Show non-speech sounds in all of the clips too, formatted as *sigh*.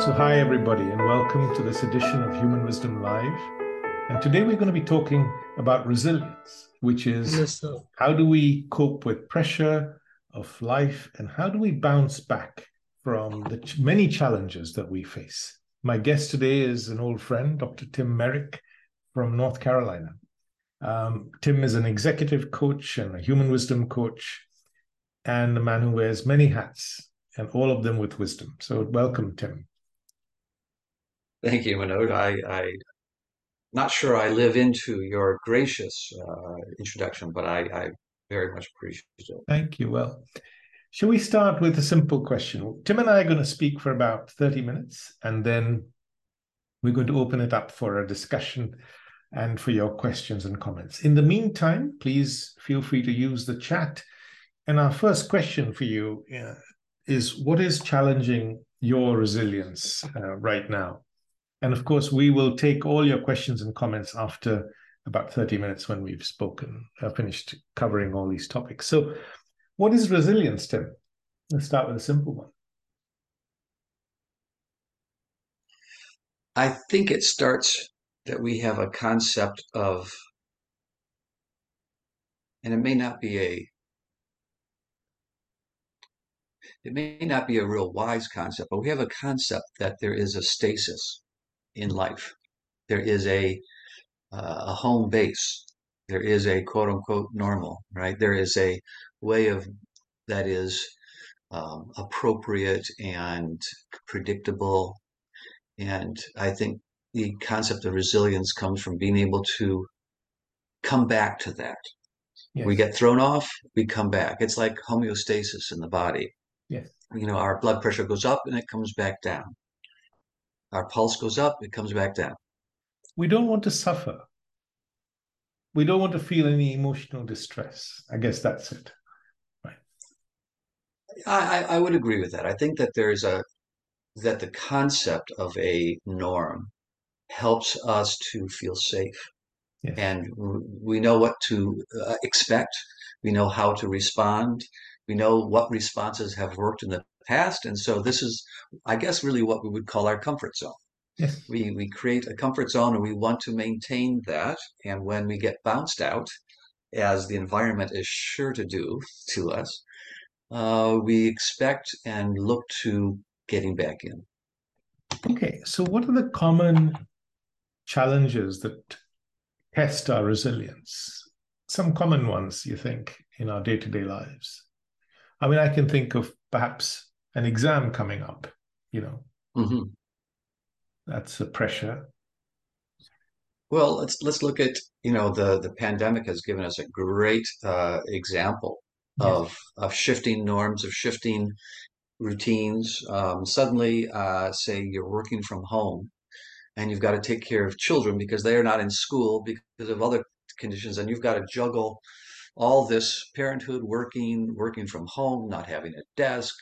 So, hi, everybody, and welcome to this edition of Human Wisdom Live. And today we're going to be talking about resilience, which is Yes, how do we cope with pressure of life and how do we bounce back from the ch- many challenges that we face. My guest today is an old friend, Dr. Tim Merrick from North Carolina. Um, Tim is an executive coach and a human wisdom coach, and a man who wears many hats, and all of them with wisdom. So, welcome, Tim. Thank you, Manoj. I, I not sure I live into your gracious uh, introduction, but I, I very much appreciate it. Thank you. Well, shall we start with a simple question? Tim and I are going to speak for about 30 minutes, and then we're going to open it up for a discussion and for your questions and comments. In the meantime, please feel free to use the chat. And our first question for you uh, is what is challenging your resilience uh, right now? And of course, we will take all your questions and comments after about 30 minutes when we've spoken, uh, finished covering all these topics. So, what is resilience, Tim? Let's start with a simple one. I think it starts that we have a concept of, and it may not be a, it may not be a real wise concept, but we have a concept that there is a stasis in life. There is a uh, a home base. There is a quote unquote normal, right? There is a way of that is um, appropriate and predictable. And I think the concept of resilience comes from being able to come back to that. Yes. We get thrown off, we come back. It's like homeostasis in the body. Yes. You know, our blood pressure goes up and it comes back down. Our pulse goes up, it comes back down. We don't want to suffer. We don't want to feel any emotional distress. I guess that's it. I, I I would agree with that. I think that there's a that the concept of a norm helps us to feel safe, Yes. and we know what to uh, expect. We know how to respond. We know what responses have worked in the past, and so this is, I guess, really what we would call our comfort zone. Yes. We we create a comfort zone, and we want to maintain that. And when we get bounced out, as the environment is sure to do to us, uh, we expect and look to getting back in. Okay. So, what are the common challenges that test our resilience? Some common ones, you think, in our day to day lives? I mean, I can think of perhaps an exam coming up, you know, hmm that's a pressure. Well, let's let's look at you know the the pandemic has given us a great uh, example Yes. of of shifting norms, of shifting routines. Um, suddenly, uh, say you're working from home and you've got to take care of children because they are not in school because of other conditions, and you've got to juggle all this parenthood, working, working from home, not having a desk,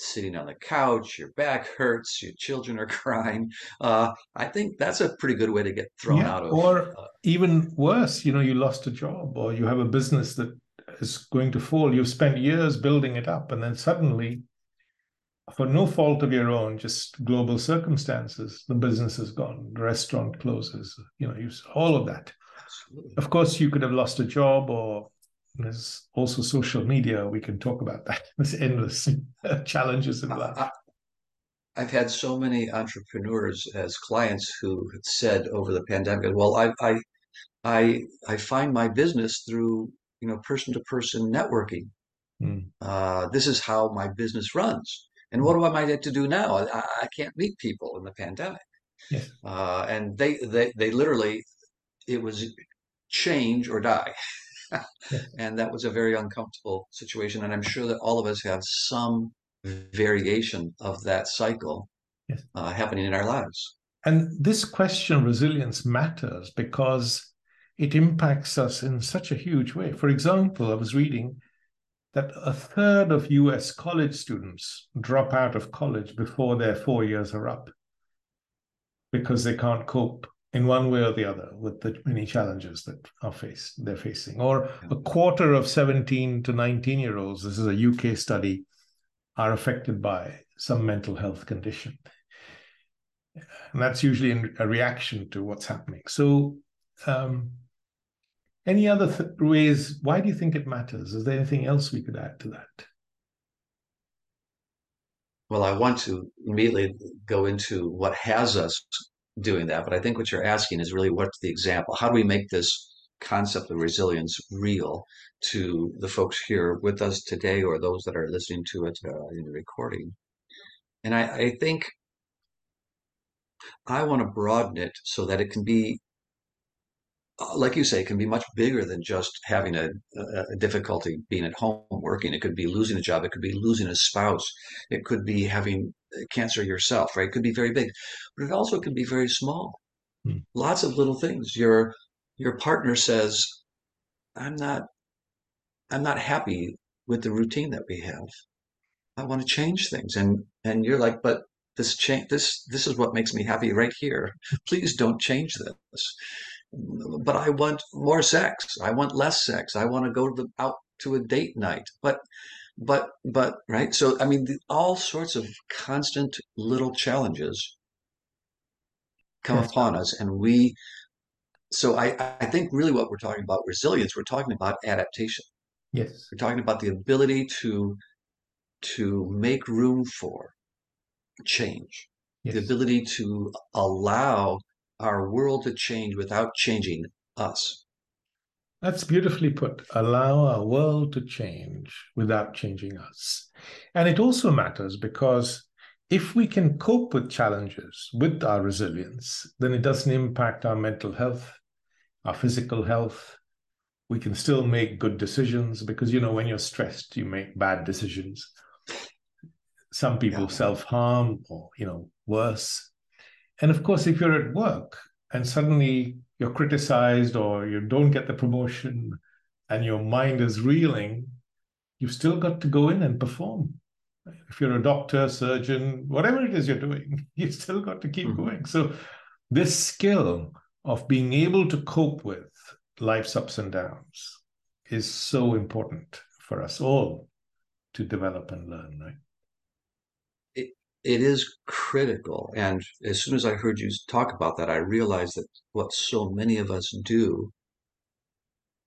sitting on the couch, your back *laughs* hurts, your children are crying. Uh, I think that's a pretty good way to get thrown Yeah, out of. or uh, even worse, you know, you lost a job or you have a business that is going to fall. You've spent years building it up, and then suddenly, for no fault of your own, just global circumstances, the business is gone, the restaurant closes, you know, you, all of that. absolutely. Of course, you could have lost a job, or there's also social media. We can talk about that. *laughs* There's endless *laughs* challenges in. I, I've had so many entrepreneurs as clients who had said over the pandemic, well, I, I, I, I find my business through, you know, person to person networking. Mm. Uh, this is how my business runs. And what do I might have to do now? I, I can't meet people in the pandemic. Yes. Uh, and they, they, they literally, it was change or die. And that was a very uncomfortable situation. And I'm sure that all of us have some variation of that cycle Yes. uh, happening in our lives. And this question of resilience matters because it impacts us in such a huge way. For example, I was reading that a third of US college students drop out of college before their four years are up because they can't cope in one way or the other with the many challenges that are faced they're facing. Or a quarter of 17 to 19 year olds, this is a UK study, are affected by some mental health condition. And that's usually a reaction to what's happening. So, um, any other th- ways? Why do you think it matters? Is there anything else we could add to that? Well, I want to immediately go into what has us doing that, but I think what you're asking is really what's the example? How do we make this concept of resilience real to the folks here with us today or those that are listening to it uh, in the recording? And I, I think I want to broaden it so that it can be like you say, it can be much bigger than just having a, a, difficulty being at home working. It could be losing a job. It could be losing a spouse. It could be having uh, cancer yourself, right? It could be very big, but it also can be very small. Hmm. Lots of little things. Your your partner says, "I'm not, I'm not happy with the routine that we have. I want to change things," and and you're like, "But this change, this this is what makes me happy right here. Please don't change this." But I want more sex. I want less sex. I want to go to the, out to a date night. But, but, but, right. So, I mean, the, all sorts of constant little challenges come upon us, and we. So, I, I think really what we're talking about resilience. We're talking about adaptation. Yes. We're talking about the ability to to make room for change, yes. the ability to allow our world to change without changing us. That's beautifully put. Allow our world to change without changing us. And it also matters because if we can cope with challenges with our resilience, then it doesn't impact our mental health, our physical health. We can still make good decisions because, you know, when you're stressed, you make bad decisions. Some people yeah. self harm or, you know, worse. And of course, if you're at work and suddenly you're criticized or you don't get the promotion and your mind is reeling, you've still got to go in and perform. If you're a doctor, surgeon, whatever it is you're doing, *laughs* you've still got to keep mm-hmm. going. So, this skill of being able to cope with life's ups and downs is so important for us all to develop and learn, right? It is critical. And as soon as I heard you talk about that, I realized that what so many of us do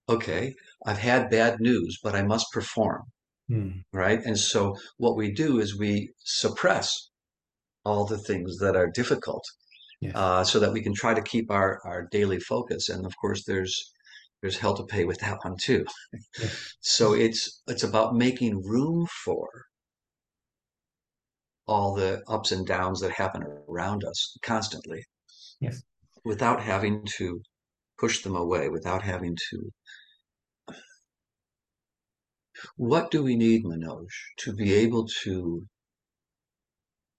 okay, I've had bad news, but I must perform. Hmm. Right. And so what we do is we suppress all the things that are difficult yes. uh, so that we can try to keep our, our daily focus. And of course, there's there's hell to pay with that one too. Yes. *laughs* so it's it's about making room for all the ups and downs that happen around us constantly. Yes. Without having to push them away, without having to. What do we need, Manoj, to be able to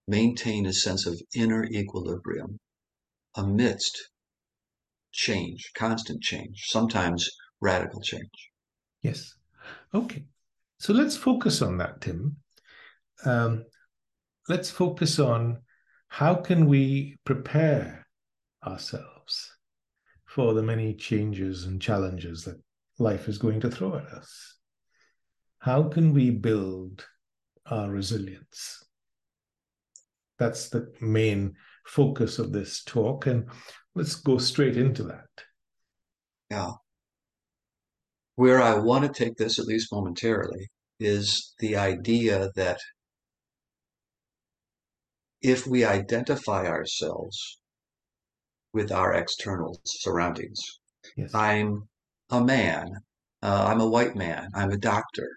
maintain a sense of inner equilibrium amidst change, constant change, sometimes radical change? Yes. Okay. So let's focus on that, Tim. Um, let's focus on how can we prepare ourselves for the many changes and challenges that life is going to throw at us. How can we build our resilience? That's the main focus of this talk. And let's go straight into that. Yeah. Where I want to take this, at least momentarily, is the idea that if we identify ourselves with our external surroundings. Yes. I'm a man. Uh, I'm a white man. I'm a doctor.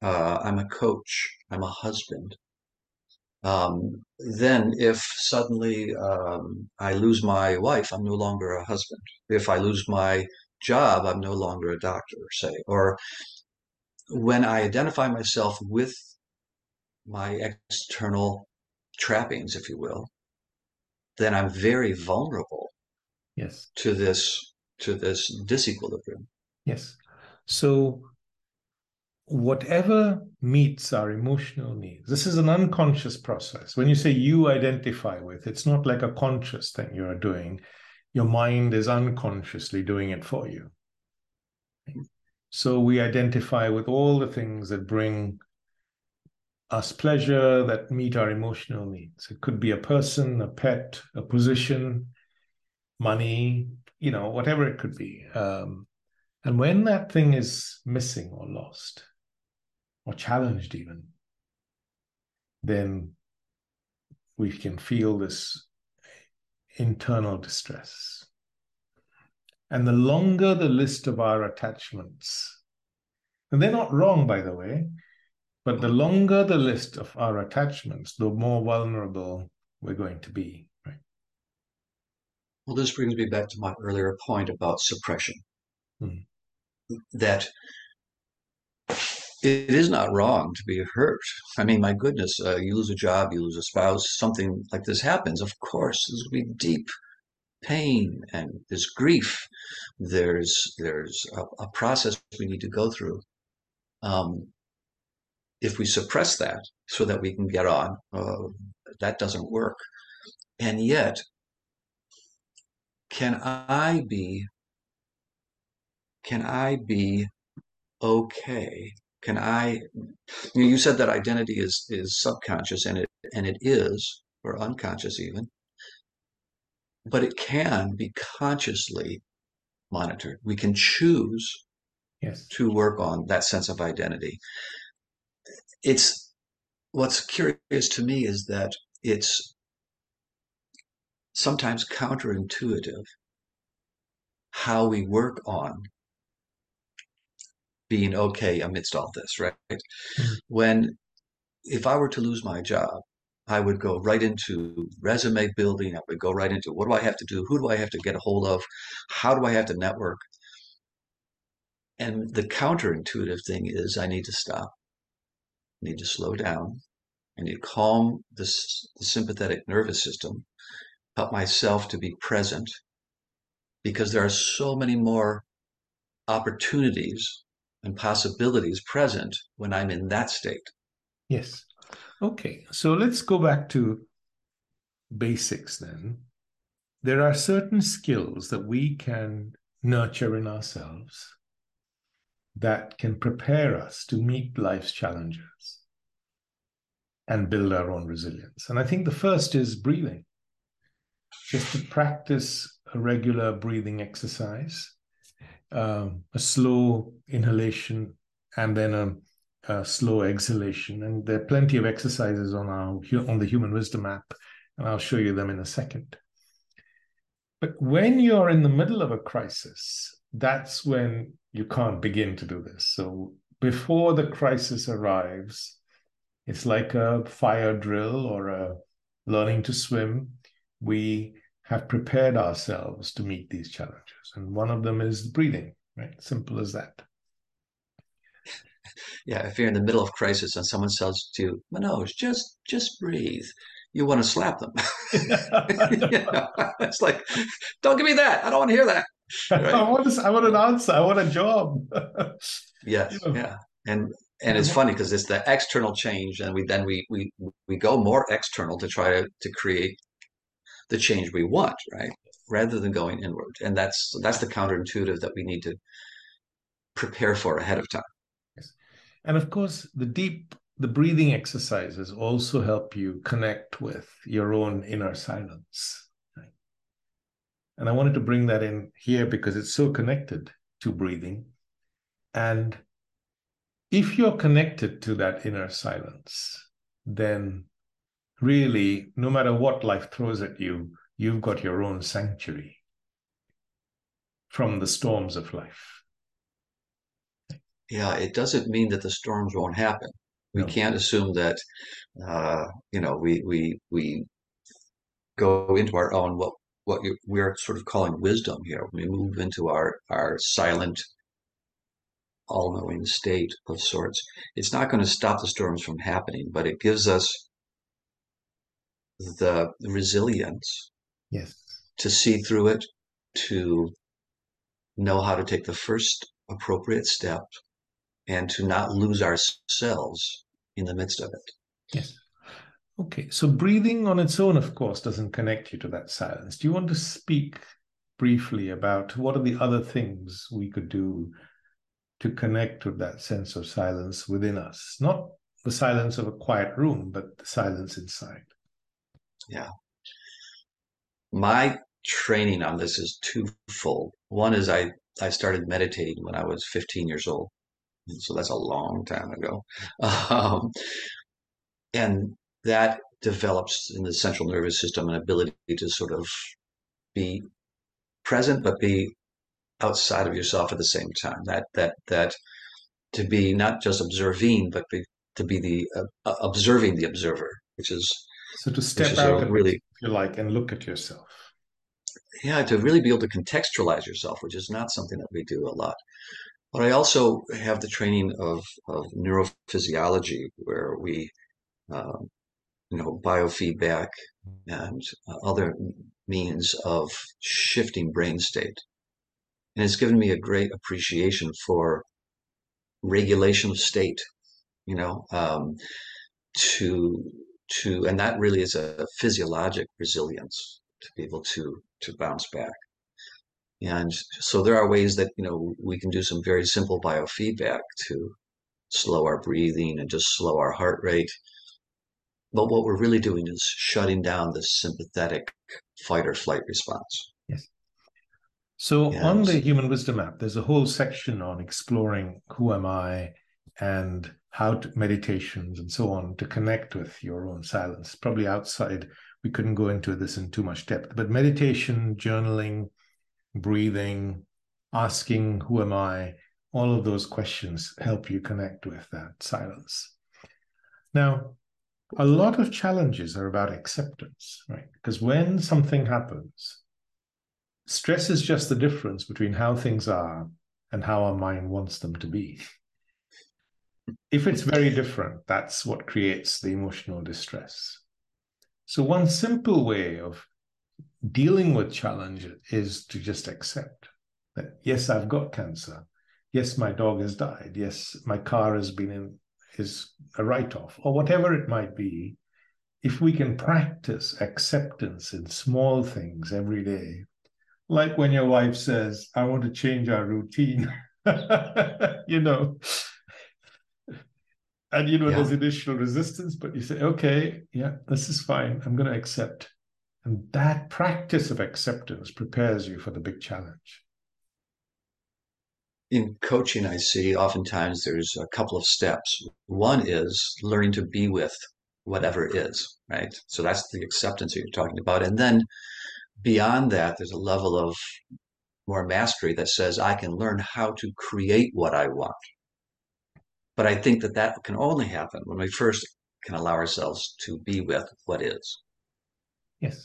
Uh, I'm a coach. I'm a husband. Um, then, if suddenly um, I lose my wife, I'm no longer a husband. If I lose my job, I'm no longer a doctor, say. Or when I identify myself with my external trappings, if you will, then I'm very vulnerable. Yes. To this to this disequilibrium. Yes. So whatever meets our emotional needs, this is an unconscious process. When you say you identify with, it's not like a conscious thing you're doing. Your mind is unconsciously doing it for you. So we identify with all the things that bring us pleasure that meet our emotional needs. It could be a person, a pet, a position, money, you know, whatever it could be. Um, and when that thing is missing or lost or challenged, even, then we can feel this internal distress. And the longer the list of our attachments, and they're not wrong, by the way, but the longer the list of our attachments, the more vulnerable we're going to be. Right? Well, this brings me back to my earlier point about suppression. Hmm. That it is not wrong to be hurt. I mean, my goodness, uh, you lose a job, you lose a spouse, something like this happens. Of course, there's going to be deep pain and there's grief. There's there's a, a process we need to go through. Um, if we suppress that so that we can get on, uh, that doesn't work. And yet, can I be can I be okay can I, you, said that identity is, is subconscious and it, and it is, or unconscious even, but it can be consciously monitored. We can choose yes. to work on that sense of identity. It's what's curious to me is that it's sometimes counterintuitive how we work on being okay amidst all this, right? Mm-hmm. When, if I were to lose my job, I would go right into resume building. I would go right into what do I have to do? Who do I have to get a hold of? How do I have to network? And the counterintuitive thing is I need to stop. I need to slow down. I need to calm this, the sympathetic nervous system, help myself to be present because there are so many more opportunities and possibilities present when I'm in that state. Yes. Okay. So let's go back to basics then. There are certain skills that we can nurture in ourselves that can prepare us to meet life's challenges and build our own resilience. And I think the first is breathing. Just to practice a regular breathing exercise um, a slow inhalation and then a, a, slow exhalation. And there are plenty of exercises on our on the Human Wisdom app, and I'll show you them in a second. But when you're in the middle of a crisis, that's when you can't begin to do this. So before the crisis arrives, it's like a fire drill or a learning to swim. We have prepared ourselves to meet these challenges. And one of them is breathing, right? Simple as that. *laughs* Yeah, if you're in the middle of crisis and someone says to you, Manoj, just just breathe, you want to slap them. *laughs* *laughs* it's like, don't give me that. I don't want to hear that. *laughs* Right? I want to, I want an answer. I want a job. *laughs* yes, you know. yeah, and and it's funny because it's the external change, and we then we we we go more external to try to to create the change we want, right? Rather than going inward. And that's that's the counterintuitive that we need to prepare for ahead of time. Yes. And of course, the deep the breathing exercises also help you connect with your own inner silence. And I wanted to bring that in here because it's so connected to breathing. And if you're connected to that inner silence, then really, no matter what life throws at you, you've got your own sanctuary from the storms of life. Yeah, it doesn't mean that the storms won't happen. We no. can't assume that, uh, you know, we we we go into our own what what we're sort of calling wisdom here. When we move into our our silent, all-knowing state of sorts. It's not going to stop the storms from happening, but it gives us the resilience yes to see through it to know how to take the first appropriate step and to not lose ourselves in the midst of it yes okay so breathing on its own of course doesn't connect you to that silence do you want to speak briefly about what are the other things we could do to connect with that sense of silence within us not the silence of a quiet room, but the silence inside. Yeah. My training on this is twofold. One is I, I started meditating when I was 15 years old. So that's a long time ago. *laughs* Um, and that develops in the central nervous system an ability to sort of be present, but be outside of yourself at the same time. That, that, that to be not just observing, but be, to be the uh, observing the observer, which is so to step out really, you like, and look at yourself. Yeah, to really be able to contextualize yourself, which is not something that we do a lot. But I also have the training of, of neurophysiology, where we, um, you know, biofeedback and uh, other means of shifting brain state. And it's given me a great appreciation for regulation of state, you know, um, to to and that really is a physiologic resilience to be able to to bounce back. And so there are ways that you know we can do some very simple biofeedback to slow our breathing and just slow our heart rate. But what we're really doing is shutting down the sympathetic fight or flight response. Yes. So yes. on the Human Wisdom app, there's a whole section on exploring who am I and how to, meditations and so on to connect with your own silence. Probably outside, we couldn't go into this in too much depth, but meditation, journaling, breathing, asking, who am I? All of those questions help you connect with that silence. Now, a lot of challenges are about acceptance, right? Because when something happens, stress is just the difference between how things are and how our mind wants them to be if it's very different, that's what creates the emotional distress. So, one simple way of dealing with challenge is to just accept that, yes, I've got cancer. Yes, my dog has died. Yes, my car has been in, is a write off, or whatever it might be. If we can practice acceptance in small things every day, like when your wife says, I want to change our routine, *laughs* you know, and you know yeah. there's initial resistance but you say okay yeah this is fine i'm going to accept and that practice of acceptance prepares you for the big challenge in coaching i see oftentimes there's a couple of steps one is learning to be with whatever is right so that's the acceptance that you're talking about and then beyond that there's a level of more mastery that says i can learn how to create what i want but I think that that can only happen when we first can allow ourselves to be with what is. Yes.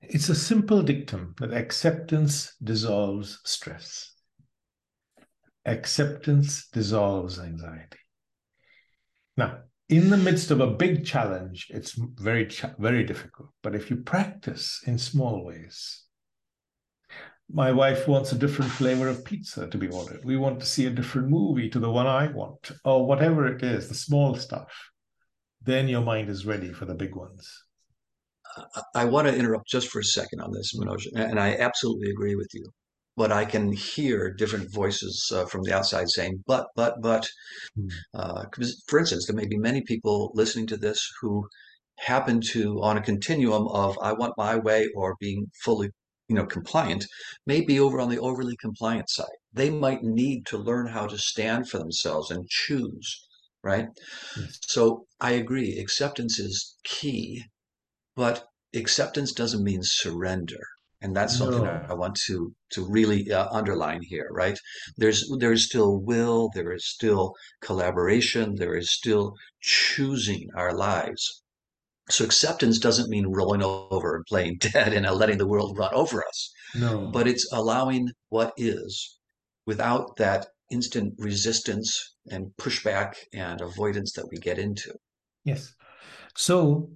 It's a simple dictum that acceptance dissolves stress. Acceptance dissolves anxiety. Now, in the midst of a big challenge, it's very, very difficult. But if you practice in small ways, my wife wants a different flavor of pizza to be ordered. We want to see a different movie to the one I want, or whatever it is, the small stuff. Then your mind is ready for the big ones. I want to interrupt just for a second on this, Manoj, and I absolutely agree with you. But I can hear different voices uh, from the outside saying, but, but, but. Hmm. Uh, for instance, there may be many people listening to this who happen to, on a continuum of I want my way or being fully you know, compliant may be over on the overly compliant side. They might need to learn how to stand for themselves and choose, right? Yes. So I agree, acceptance is key, but acceptance doesn't mean surrender. And that's something no. I want to to really uh, underline here, right? There's there is still will, there is still collaboration, there is still choosing our lives. So acceptance doesn't mean rolling over and playing *laughs* dead and letting the world run over us. No. But it's allowing what is without that instant resistance and pushback and avoidance that we get into. Yes. So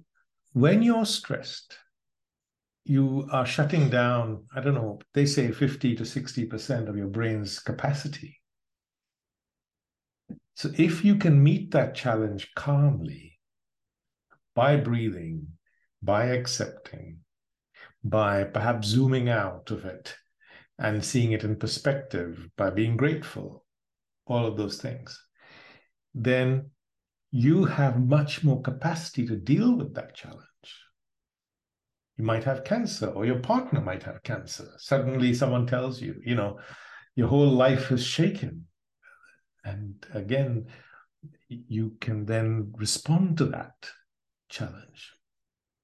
when you're stressed, you are shutting down, I don't know, they say 50 to 60% of your brain's capacity. So if you can meet that challenge calmly, by breathing, by accepting, by perhaps zooming out of it and seeing it in perspective, by being grateful, all of those things, then you have much more capacity to deal with that challenge. You might have cancer, or your partner might have cancer. Suddenly, someone tells you, you know, your whole life is shaken. And again, you can then respond to that challenge.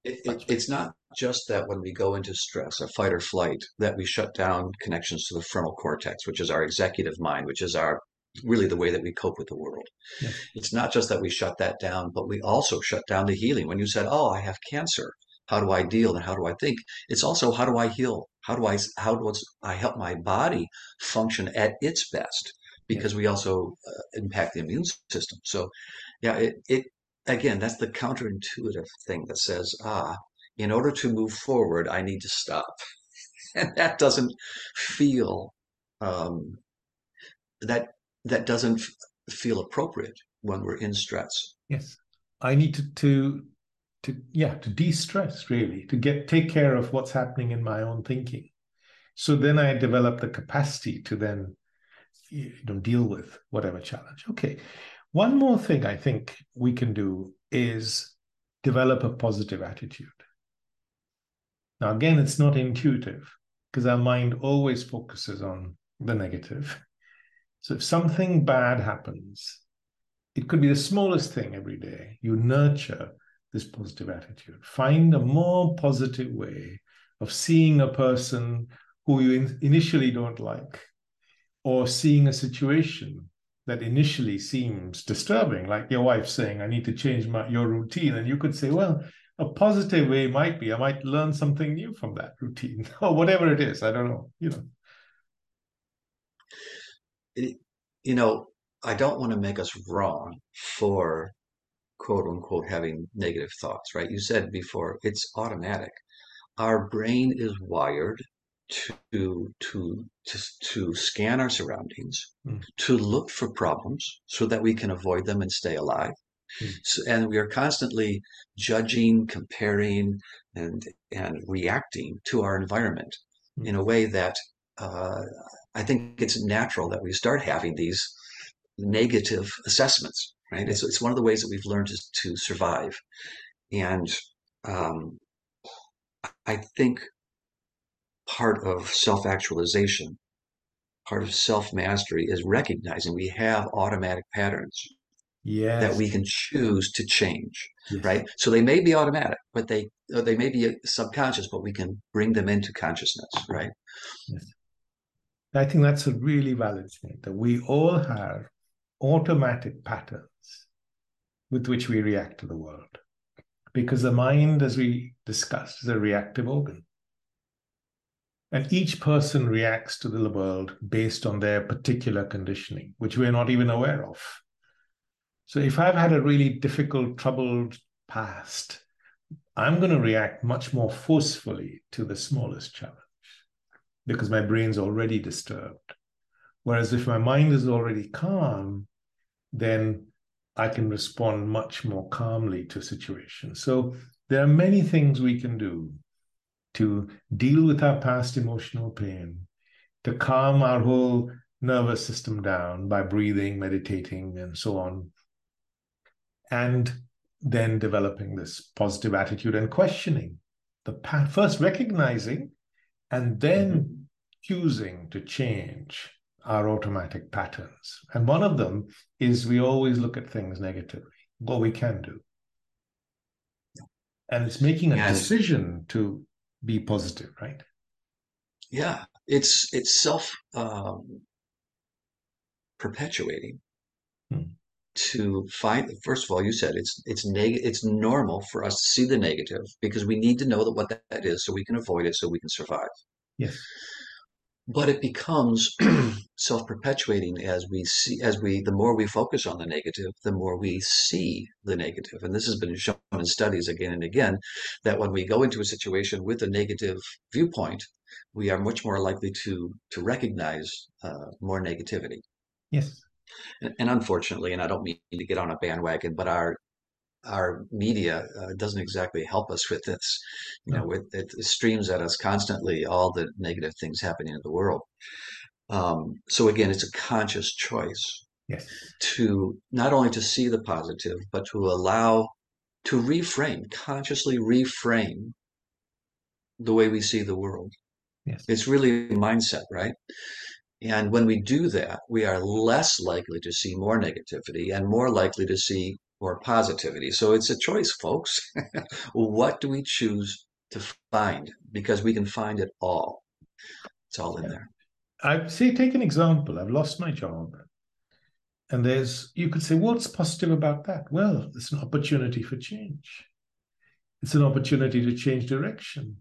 It, it, it's not just that when we go into stress, a fight or flight, that we shut down connections to the frontal cortex, which is our executive mind, which is our really the way that we cope with the world. Yes. It's not just that we shut that down, but we also shut down the healing. When you said, "Oh, I have cancer," how do I deal and how do I think? It's also how do I heal? How do I how do I help my body function at its best? Because we also uh, impact the immune system. So, yeah, it, it again that's the counterintuitive thing that says, ah, in order to move forward, I need to stop, *laughs* and that doesn't feel um, that that doesn't feel appropriate when we're in stress. Yes, I need to, to to yeah to de-stress really to get take care of what's happening in my own thinking. So then i develop the capacity to then you know deal with whatever challenge. Okay. One more thing i think we can do is develop a positive attitude. Now again it's not intuitive because our mind always focuses on the negative. So if something bad happens it could be the smallest thing every day. You nurture this positive attitude. Find a more positive way of seeing a person who you in, initially don't like, or seeing a situation that initially seems disturbing, like your wife saying, I need to change my, your routine. And you could say, well, a positive way might be I might learn something new from that routine, *laughs* or whatever it is. I don't know, you know. It, you know, I don't want to make us wrong for quote unquote having negative thoughts, right? You said before it's automatic. Our brain is wired to to to, to scan our surroundings, mm. to look for problems so that we can avoid them and stay alive. Mm. So, and we are constantly judging, comparing, and and reacting to our environment mm. in a way that uh, I think it's natural that we start having these negative assessments right? It's, it's one of the ways that we've learned to, to survive. And um, I think part of self actualization, part of self mastery is recognizing we have automatic patterns yes. that we can choose to change, yes. right? So they may be automatic, but they they may be subconscious, but we can bring them into consciousness, right? Yes. I think that's a really valid thing that we all have automatic patterns with which we react to the world. Because the mind, as we discussed, is a reactive organ. And each person reacts to the world based on their particular conditioning, which we're not even aware of. So if I've had a really difficult, troubled past, I'm going to react much more forcefully to the smallest challenge because my brain's already disturbed. Whereas if my mind is already calm, then I can respond much more calmly to situations. So there are many things we can do to deal with our past emotional pain, to calm our whole nervous system down by breathing, meditating, and so on. And then developing this positive attitude and questioning the past, first recognizing and then mm-hmm. choosing to change our automatic patterns. And one of them is we always look at things negatively, what we can do. And it's making a yeah. decision to be positive, right? Yeah, it's it's self um, perpetuating. Hmm. To find, first of all, you said it's it's neg- it's normal for us to see the negative because we need to know that what that is so we can avoid it, so we can survive. Yes but it becomes *clears throat* self-perpetuating as we see as we the more we focus on the negative the more we see the negative. And this has been shown in studies again and again that when we go into a situation with a negative viewpoint we are much more likely to to recognize uh, more negativity. Yes. And, and unfortunately and i don't mean to get on a bandwagon but our our media uh, doesn't exactly help us with this. You know, it, it, streams at us constantly all the negative things happening in the world. Um, so again, it's a conscious choice Yes. To not only to see the positive, but to allow to reframe, consciously reframe the way we see the world. Yes. It's really a mindset, right? And when we do that, we are less likely to see more negativity and more likely to see more positivity. So it's a choice, folks. *laughs* what do we choose to find? Because we can find it all. It's all in there. I say, take an example. I've lost my job. And there's, you could say, what's positive about that? Well, it's an opportunity for change. It's an opportunity to change direction,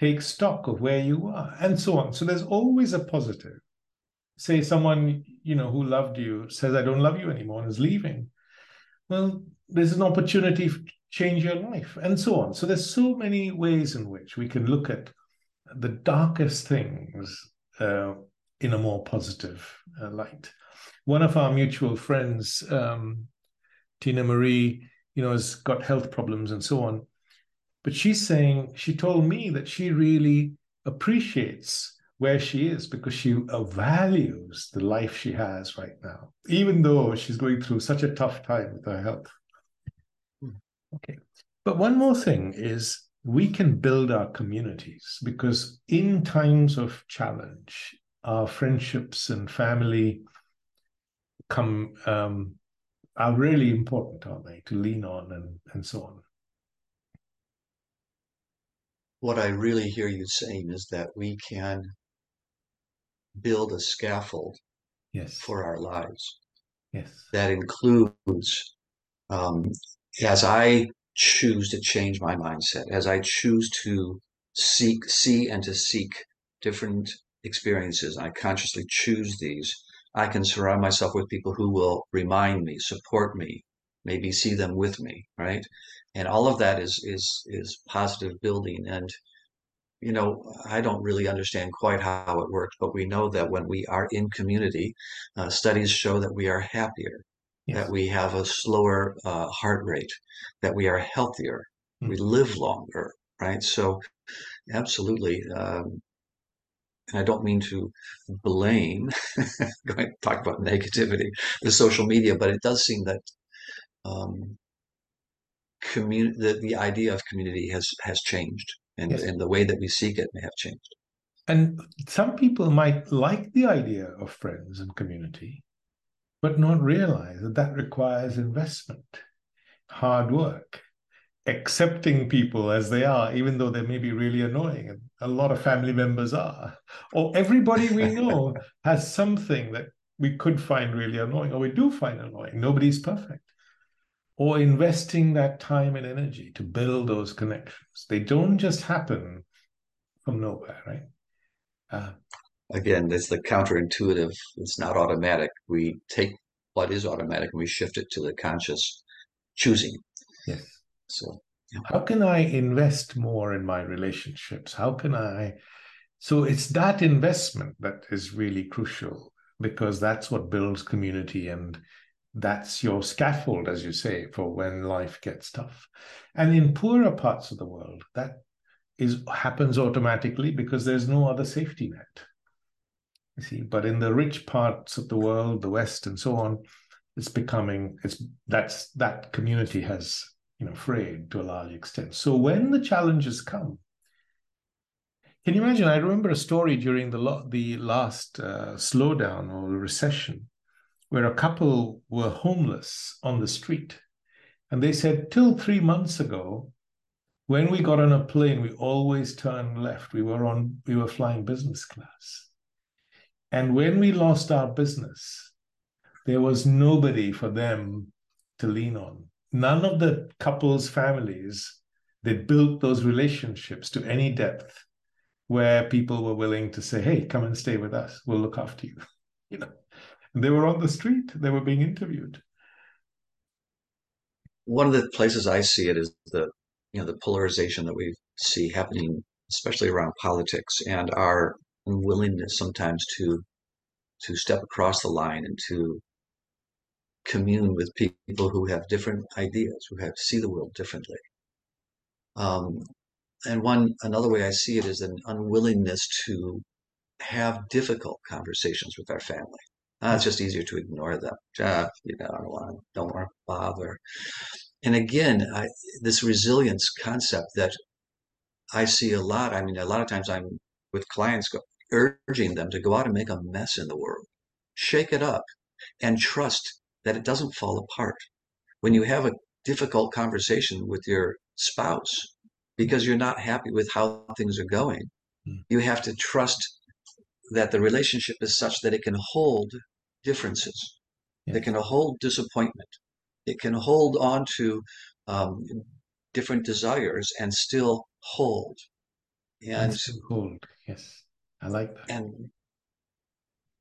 take stock of where you are, and so on. So there's always a positive say someone you know who loved you says i don't love you anymore and is leaving well there's an opportunity to change your life and so on. So there's so many ways in which we can look at the darkest things uh, in a more positive uh, light. One of our mutual friends um, tina marie you know has got health problems and so on but she's saying she told me that she really appreciates where she is because she values the life she has right now, even though she's going through such a tough time with her health. Hmm. Okay. But one more thing is we can build our communities because in times of challenge, our friendships and family come um, are really important, aren't they, to lean on and, and so on. What I really hear you saying is that we can build a scaffold yes. for our lives. Yes. That includes, um, as I choose to change my mindset, as I choose to seek, see, and to seek different experiences, I consciously choose these. I can surround myself with people who will remind me, support me, maybe see them with me, right? And all of that is is is positive building. And you know, I don't really understand quite how it works, but we know that when we are in community, uh, studies show that we are happier, yes. that we have a slower uh, heart rate, that we are healthier, mm. we live longer, right? So, absolutely. Um, and I don't mean to blame, *laughs* going to talk about negativity, the social media, but it does seem that um, community, the, the idea of community has has changed and, yes. and the way that we seek it may have changed. And some people might like the idea of friends and community, but not realize that that requires investment, hard work, accepting people as they are, even though they may be really annoying. And a lot of family members are. Or everybody we *laughs* know has something that we could find really annoying, or we do find annoying. Nobody's perfect or investing that time and energy to build those connections. They don't just happen from nowhere, right? Uh, Again, it's the counterintuitive. It's not automatic. We take what is automatic and we shift it to the conscious choosing. Yes. So, yeah. how can I invest more in my relationships? How can I? So it's that investment that is really crucial because that's what builds community and that's your scaffold, as you say, for when life gets tough. And in poorer parts of the world, that is happens automatically because there's no other safety net. You see, but in the rich parts of the world, the West and so on, it's becoming it's that's that community has you know frayed to a large extent. So when the challenges come, can you imagine? I remember a story during the lo- the last uh, slowdown or recession where a couple were homeless on the street. And they said, till three months ago, when we got on a plane, we always turned left. We were on, we were flying business class. And when we lost our business, there was nobody for them to lean on. None of the couple's families, they built those relationships to any depth where people were willing to say, hey, come and stay with us. We'll look after you. *laughs* You know, they were on the street. They were being interviewed. One of the places I see it is the you know the polarization that we see happening, especially around politics, and our unwillingness sometimes to to step across the line and to commune with people who have different ideas, who have see the world differently. Um, and one another way I see it is an unwillingness to have difficult conversations with our family Uh, it's just easier to ignore them. Uh, you know, I don't want to, don't want to bother. And again, I, this resilience concept that I see a lot. I mean, a lot of times I'm with clients go, urging them to go out and make a mess in the world, shake it up, and trust that it doesn't fall apart. When you have a difficult conversation with your spouse because you're not happy with how things are going, mm. you have to trust that the relationship is such that it can hold differences, it can hold disappointment, it can hold on to um, different desires and still hold. And, and hold, yes. I like that. And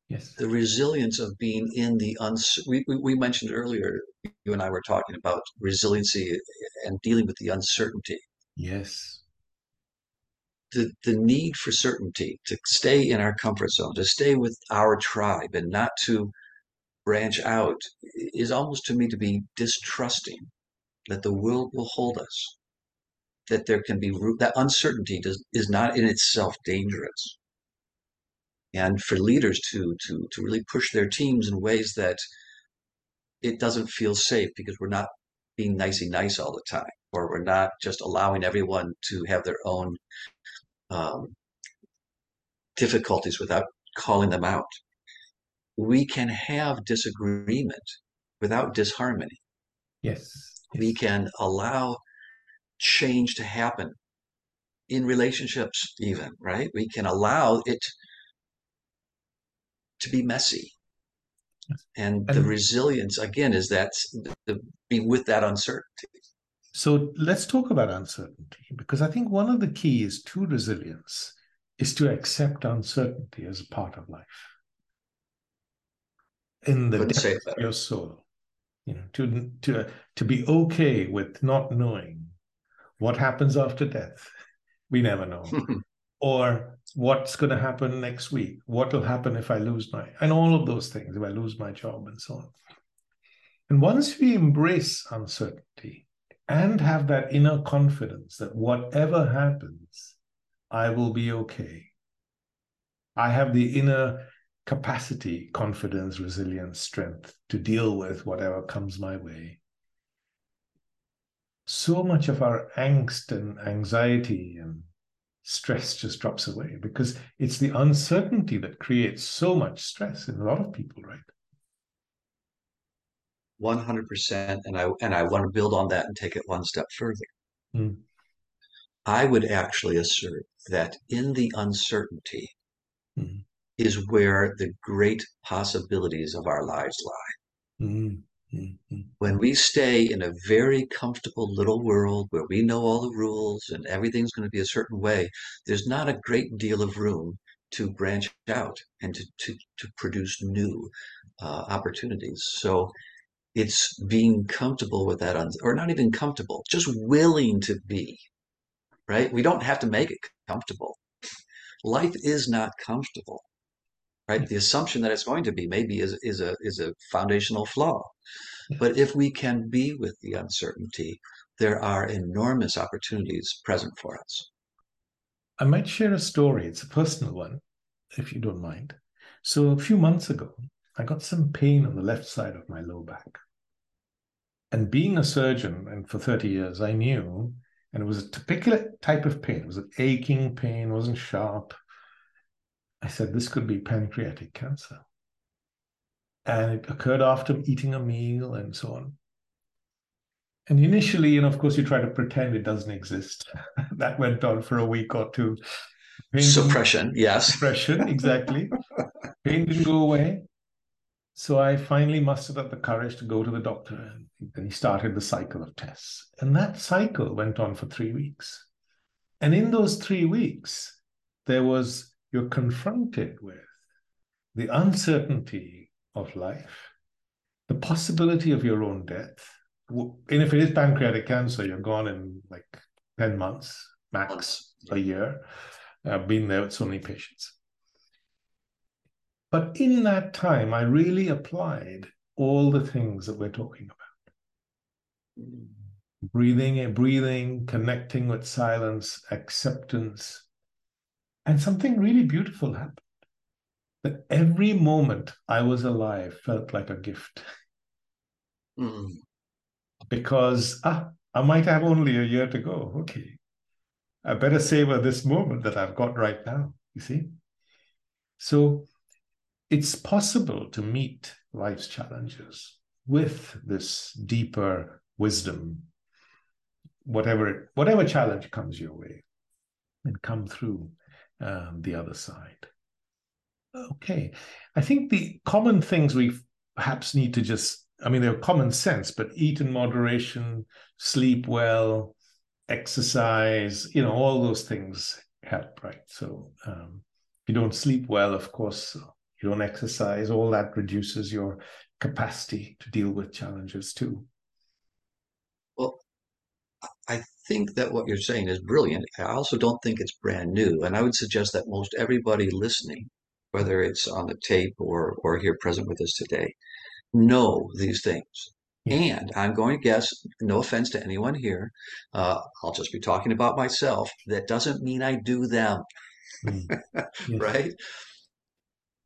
yes, the resilience of being in the uns. We, we, we mentioned earlier, you and I were talking about resiliency and dealing with the uncertainty. Yes. The, the need for certainty to stay in our comfort zone, to stay with our tribe and not to branch out is almost to me to be distrusting that the world will hold us, that there can be that uncertainty does, is not in itself dangerous. And for leaders to to to really push their teams in ways that it doesn't feel safe because we're not being nicey nice all the time, or we're not just allowing everyone to have their own um, difficulties without calling them out. We can have disagreement without disharmony. Yes. We can allow change to happen in relationships, even, right? We can allow it to be messy. And, and the resilience, again, is that the, be with that uncertainty. So let's talk about uncertainty because I think one of the keys to resilience is to accept uncertainty as a part of life. In the depth of your soul, you know, to to to be okay with not knowing what happens after death. We never know. *laughs* or what's going to happen next week what will happen if i lose my and all of those things if i lose my job and so on and once we embrace uncertainty and have that inner confidence that whatever happens i will be okay i have the inner capacity confidence resilience strength to deal with whatever comes my way so much of our angst and anxiety and stress just drops away because it's the uncertainty that creates so much stress in a lot of people, right? 100% and I and I want to build on that and take it one step further. Mm. I would actually assert that in the uncertainty mm. is where the great possibilities of our lives lie. Mm. When we stay in a very comfortable little world where we know all the rules and everything's going to be a certain way, there's not a great deal of room to branch out and to, to, to produce new uh, opportunities. So it's being comfortable with that, or not even comfortable, just willing to be, right? We don't have to make it comfortable. Life is not comfortable right? Mm. The assumption that it's going to be maybe is, is a is a foundational flaw. Mm. But if we can be with the uncertainty, there are enormous opportunities present for us. I might share a story. It's a personal one, if you don't mind. So a few months ago, I got some pain on the left side of my low back. And being a surgeon, and for 30 years, I knew, and it was a particular type of pain. It was an aching pain, wasn't sharp. I said, this could be pancreatic cancer. And it occurred after eating a meal and so on. And initially, you know, of course, you try to pretend it doesn't exist. *laughs* that went on for a week or two. Pain suppression, yes. Suppression, exactly. *laughs* Pain didn't go away. So I finally mustered up the courage to go to the doctor, and he started the cycle of tests. And that cycle went on for three weeks. And in those three weeks, there was you're confronted with the uncertainty of life, the possibility of your own death. And if it is pancreatic cancer, you're gone in like 10 months, max a year. I've been there with so many patients. But in that time, I really applied all the things that we're talking about. Breathing, breathing, connecting with silence, acceptance, and something really beautiful happened. that every moment I was alive felt like a gift. Mm. Because ah, I might have only a year to go. Okay. I better savor this moment that I've got right now, you see? So it's possible to meet life's challenges with this deeper wisdom, whatever whatever challenge comes your way, and come through um, the other side. Okay, I think the common things we perhaps need to just I mean, they're common sense, but eat in moderation, sleep well, exercise, you know, all those things help, right? So um, if you don't sleep well, of course, you don't exercise, all that reduces your capacity to deal with challenges too. Well, I think that what you're saying is brilliant. I also don't think it's brand new. And I would suggest that most everybody listening, whether it's on the tape or, or here present with us today, know these things. And I'm going to guess, no offense to anyone here, uh, I'll just be talking about myself. That doesn't mean I do them. Mm. *laughs* Yes. right?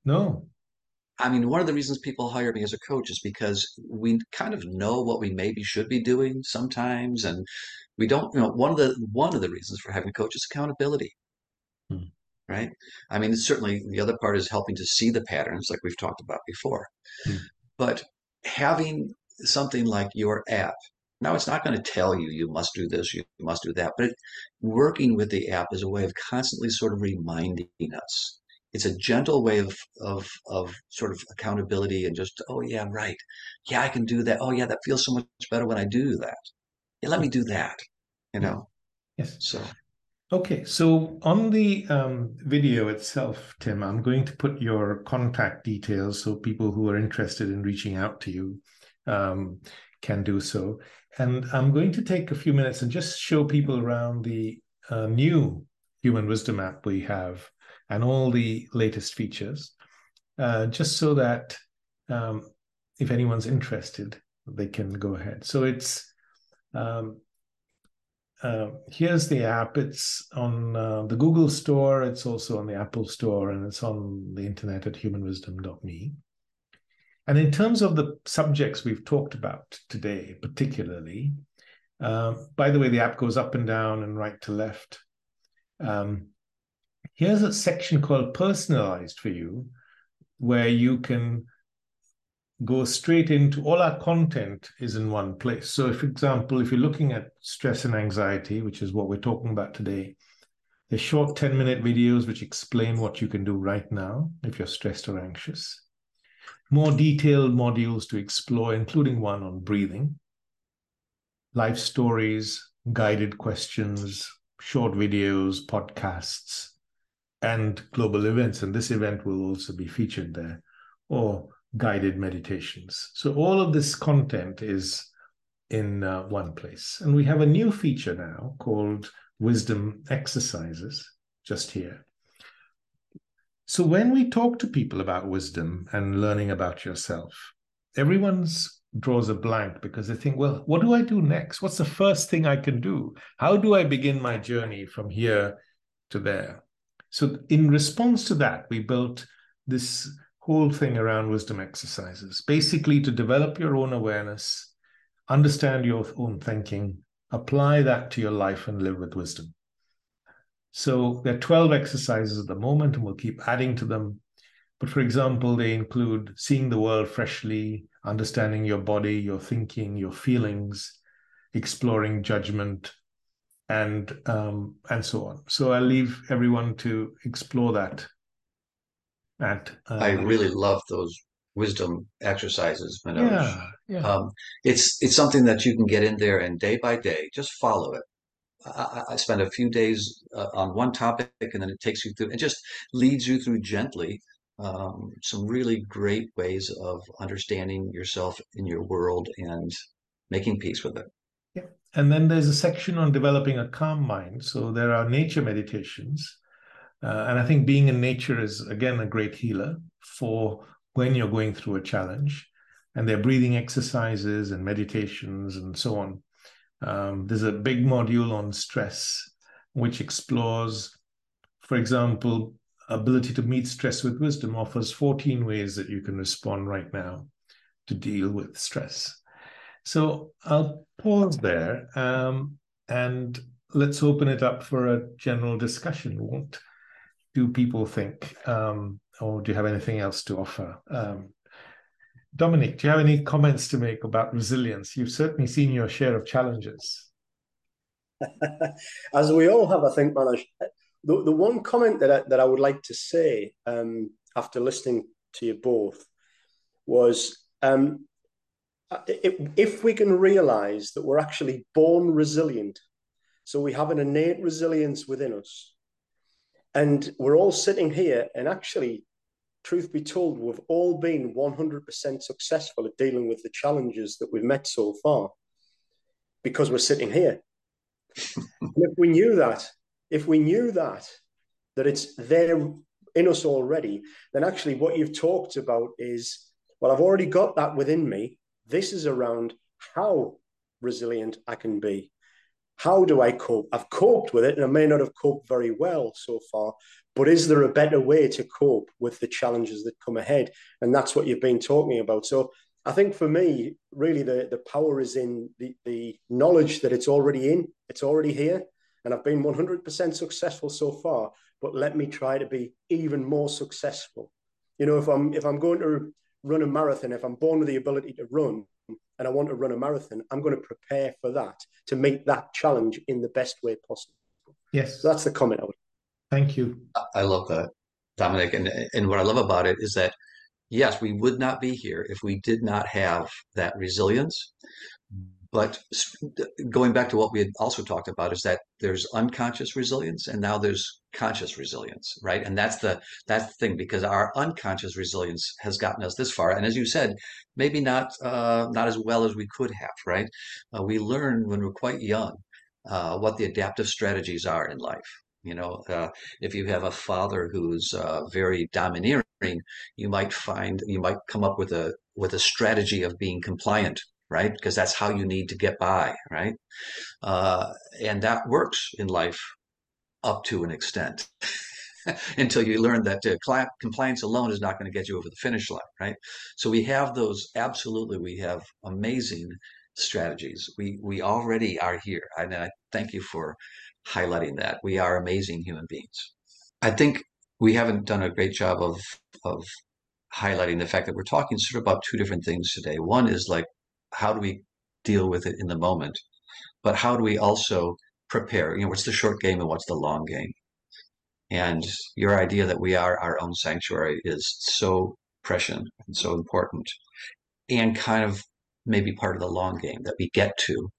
No. I mean, one of the reasons people hire me as a coach is because we kind of know what we maybe should be doing sometimes, and we don't. You know, one of the one of the reasons for having a coach is accountability. Hmm. Right? I mean, certainly the other part is helping to see the patterns, like we've talked about before. Hmm. But having something like your app, now it's not going to tell you you must do this, you must do that, but working with the app is a way of constantly sort of reminding us. It's a gentle way of of of sort of accountability and just oh yeah right. Yeah I can do that. Oh yeah that feels so much better when I do that. Yeah let me do that you know? Yes. So. Okay, so on the um, video itself, Tim, I'm going to put your contact details so people who are interested in reaching out to you um, can do so. And I'm going to take a few minutes and just show people around the uh, new Human Wisdom app we have and all the latest features, uh, just so that um, if anyone's interested, they can go ahead. So it's um, uh, here's the app. It's on uh, the Google Store. It's also on the Apple Store, and it's on the internet at humanwisdom.me. And in terms of the subjects we've talked about today, particularly, uh, by the way, the app goes up and down and right to left. Um, here's a section called personalized for you, where you can go straight into all our content is in one place. So, for example, if you're looking at stress and anxiety, which is what we're talking about today, the short 10 minute videos which explain what you can do right now if you're stressed or anxious. More detailed modules to explore, including one on breathing, life stories, guided questions, short videos, podcasts, and global events. And this event will also be featured there. Or guided meditations. So all of this content is in uh, one place. And we have a new feature now called Wisdom Exercises just here. So when we talk to people about wisdom and learning about yourself, everyone's draws a blank because they think, well, what do I do next? What's the first thing I can do? How do I begin my journey from here to there? So in response to that, we built this whole thing around wisdom exercises, basically to develop your own awareness, understand your own thinking, apply that to your life, and live with wisdom. So there are 12 exercises at the moment, and we'll keep adding to them. But for example, they include seeing the world freshly, understanding your body, your thinking, your feelings, exploring judgment, and um, and so on. So I'll leave everyone to explore that at, uh, I really love those wisdom exercises, Manoj. Yeah, yeah. Um, it's it's something that you can get in there and day by day just follow it. I, I spend a few days uh, on one topic, and then it takes you through. It just leads you through gently um, some really great ways of understanding yourself in your world and making peace with it. And then there's a section on developing a calm mind. So there are nature meditations uh, and I think being in nature is, again, a great healer for when you're going through a challenge. And there are breathing exercises and meditations and so on. Um, there's a big module on stress, which explores, for example, ability to meet stress with wisdom offers 14 ways that you can respond right now to deal with stress. So I'll pause there um, and let's open it up for a general discussion. What do people think? Um, or do you have anything else to offer? Um, Dominic, do you have any comments to make about resilience? You've certainly seen your share of challenges. *laughs* As we all have, I think, Manoj. The, the one comment that I, that I would like to say um, after listening to you both was um, Uh, if, if we can realize that we're actually born resilient, so we have an innate resilience within us, and we're all sitting here, and actually, truth be told, we've all been 100% successful at dealing with the challenges that we've met so far because we're sitting here. *laughs* if we knew that, if we knew that, that it's there in us already, then actually what you've talked about is, well, I've already got that within me. This is around how resilient I can be. How do I cope? I've coped with it and I may not have coped very well so far, but is there a better way to cope with the challenges that come ahead? And that's what you've been talking about. So I think for me, really the, the power is in the, the knowledge that it's already in, it's already here. And I've been 100% successful so far, but let me try to be even more successful. You know, if I'm if I'm going to run a marathon, if I'm born with the ability to run and I want to run a marathon, I'm going to prepare for that to meet that challenge in the best way possible. Yes. So that's the comment I would. Thank you. I love that, Dominic. And, and what I love about it is that, yes, we would not be here if we did not have that resilience. But going back to what we had also talked about is that there's unconscious resilience and now there's conscious resilience, right? And that's the that's the thing because our unconscious resilience has gotten us this far. And as you said, maybe not uh, not as well as we could have, right? Uh, we learn when we're quite young uh, what the adaptive strategies are in life. You know, uh, if you have a father who's uh, very domineering, you might find you might come up with a with a strategy of being compliant, right? Because that's how you need to get by, right? Uh, and that works in life up to an extent. *laughs* until you learn that uh, compliance alone is not going to get you over the finish line, right? So we have those. Absolutely, we have amazing strategies. We we already are here, and I thank you for highlighting that. We are amazing human beings. I think we haven't done a great job of of highlighting the fact that we're talking sort of about two different things today. One is like how do we deal with it in the moment, but how do we also prepare? You know, what's the short game and what's the long game? And your idea that we are our own sanctuary is so prescient and so important, and kind of maybe part of the long game that we get to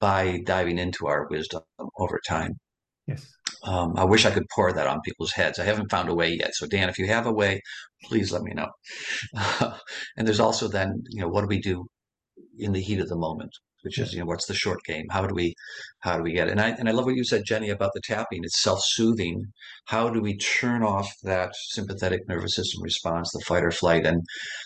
by diving into our wisdom over time. Yes. Um, I wish I could pour that on people's heads. I haven't found a way yet. So, Dan, if you have a way, please let me know. *laughs* And there's also then, you know, what do we do in the heat of the moment? Which is, you know, what's the short game? How do we, how do we get it? And I and I love what you said, Jenny, about the tapping. It's self-soothing. How do we turn off that sympathetic nervous system response, the fight or flight? And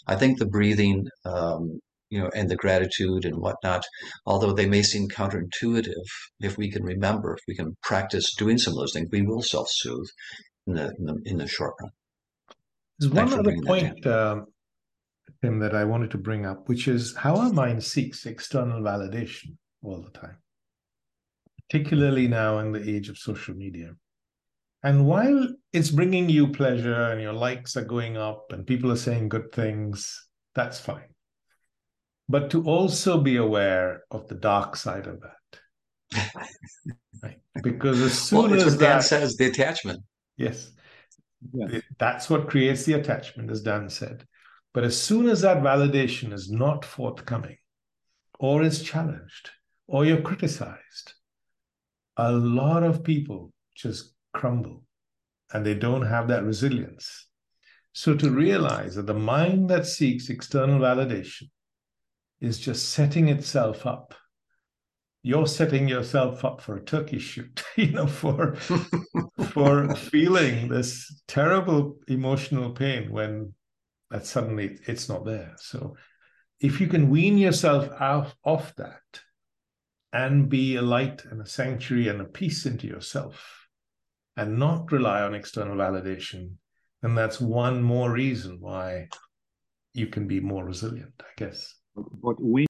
I think the breathing um, you know, and the gratitude and whatnot, although they may seem counterintuitive, if we can remember, if we can practice doing some of those things, we will self-soothe in the in the, in the short run. There's one other point, um, Tim, that I wanted to bring up, which is how our mind seeks external validation all the time, particularly now in the age of social media. And while it's bringing you pleasure and your likes are going up and people are saying good things, that's fine but to also be aware of the dark side of that. *laughs* right? Because as soon well, as what Dan says, the attachment. Yes. Yeah. That's what creates the attachment, as Dan said. But as soon as that validation is not forthcoming, or is challenged, or you're criticized, a lot of people just crumble and they don't have that resilience. So to realize that the mind that seeks external validation is just setting itself up. You're setting yourself up for a turkey shoot, *laughs* you know, for *laughs* for feeling this terrible emotional pain when that suddenly it's not there. So if you can wean yourself out off that and be a light and a sanctuary and a peace into yourself, and not rely on external validation, then that's one more reason why you can be more resilient, I guess. But we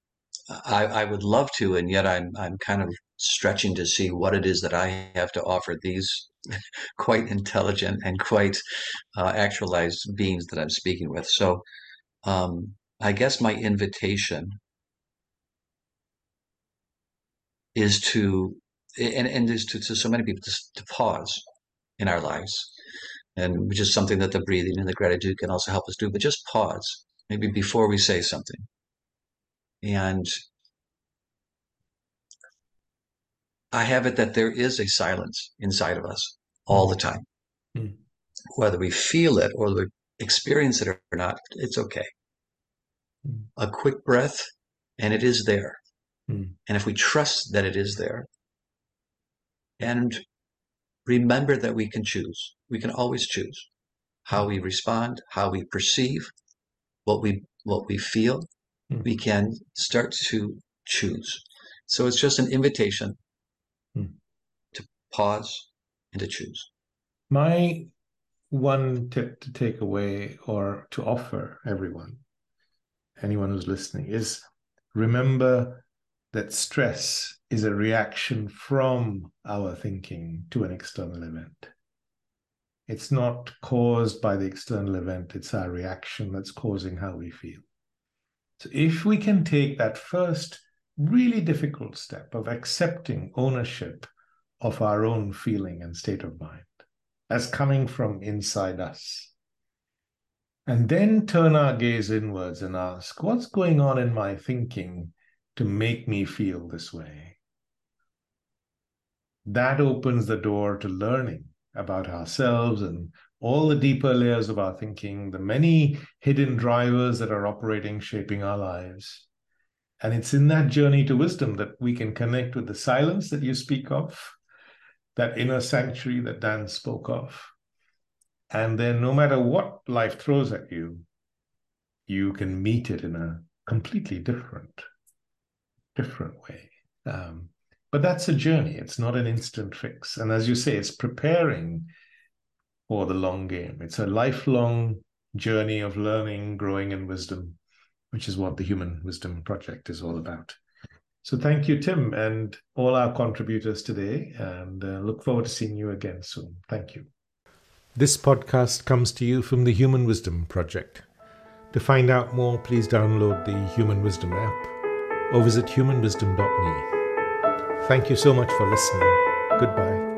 I, I would love to, and yet I'm I'm kind of stretching to see what it is that I have to offer these *laughs* quite intelligent and quite uh, actualized beings that I'm speaking with. So um, I guess my invitation is to and, and is to, to so many people to, to pause in our lives and which is something that the breathing and the gratitude can also help us do but just pause maybe before we say something and I have it that there is a silence inside of us all the time. Mm. Whether we feel it or we experience it or not, it's okay. Mm. A quick breath, and it is there. Mm. And if we trust that it is there, and remember that we can choose, we can always choose how we respond, how we perceive, what we what we feel, mm. we can start to choose. So it's just an invitation mm. to pause and to choose. My one tip to take away or to offer everyone, anyone who's listening, is remember that stress is a reaction from our thinking to an external event. It's not caused by the external event, it's our reaction that's causing how we feel. So, if we can take that first really difficult step of accepting ownership of our own feeling and state of mind as coming from inside us. And then turn our gaze inwards and ask, what's going on in my thinking to make me feel this way? That opens the door to learning about ourselves and all the deeper layers of our thinking, the many hidden drivers that are operating, shaping our lives. And it's in that journey to wisdom that we can connect with the silence that you speak of, that inner sanctuary that Dan spoke of. And then, no matter what life throws at you, you can meet it in a completely different, different way. Um, but that's a journey. It's not an instant fix. And as you say, it's preparing for the long game. It's a lifelong journey of learning, growing in wisdom, which is what the Human Wisdom Project is all about. So thank you, Tim, and all our contributors today, and uh, look forward to seeing you again soon. Thank you. This podcast comes to you from the Human Wisdom Project. To find out more, please download the Human Wisdom app or visit humanwisdom.me. Thank you so much for listening. Goodbye.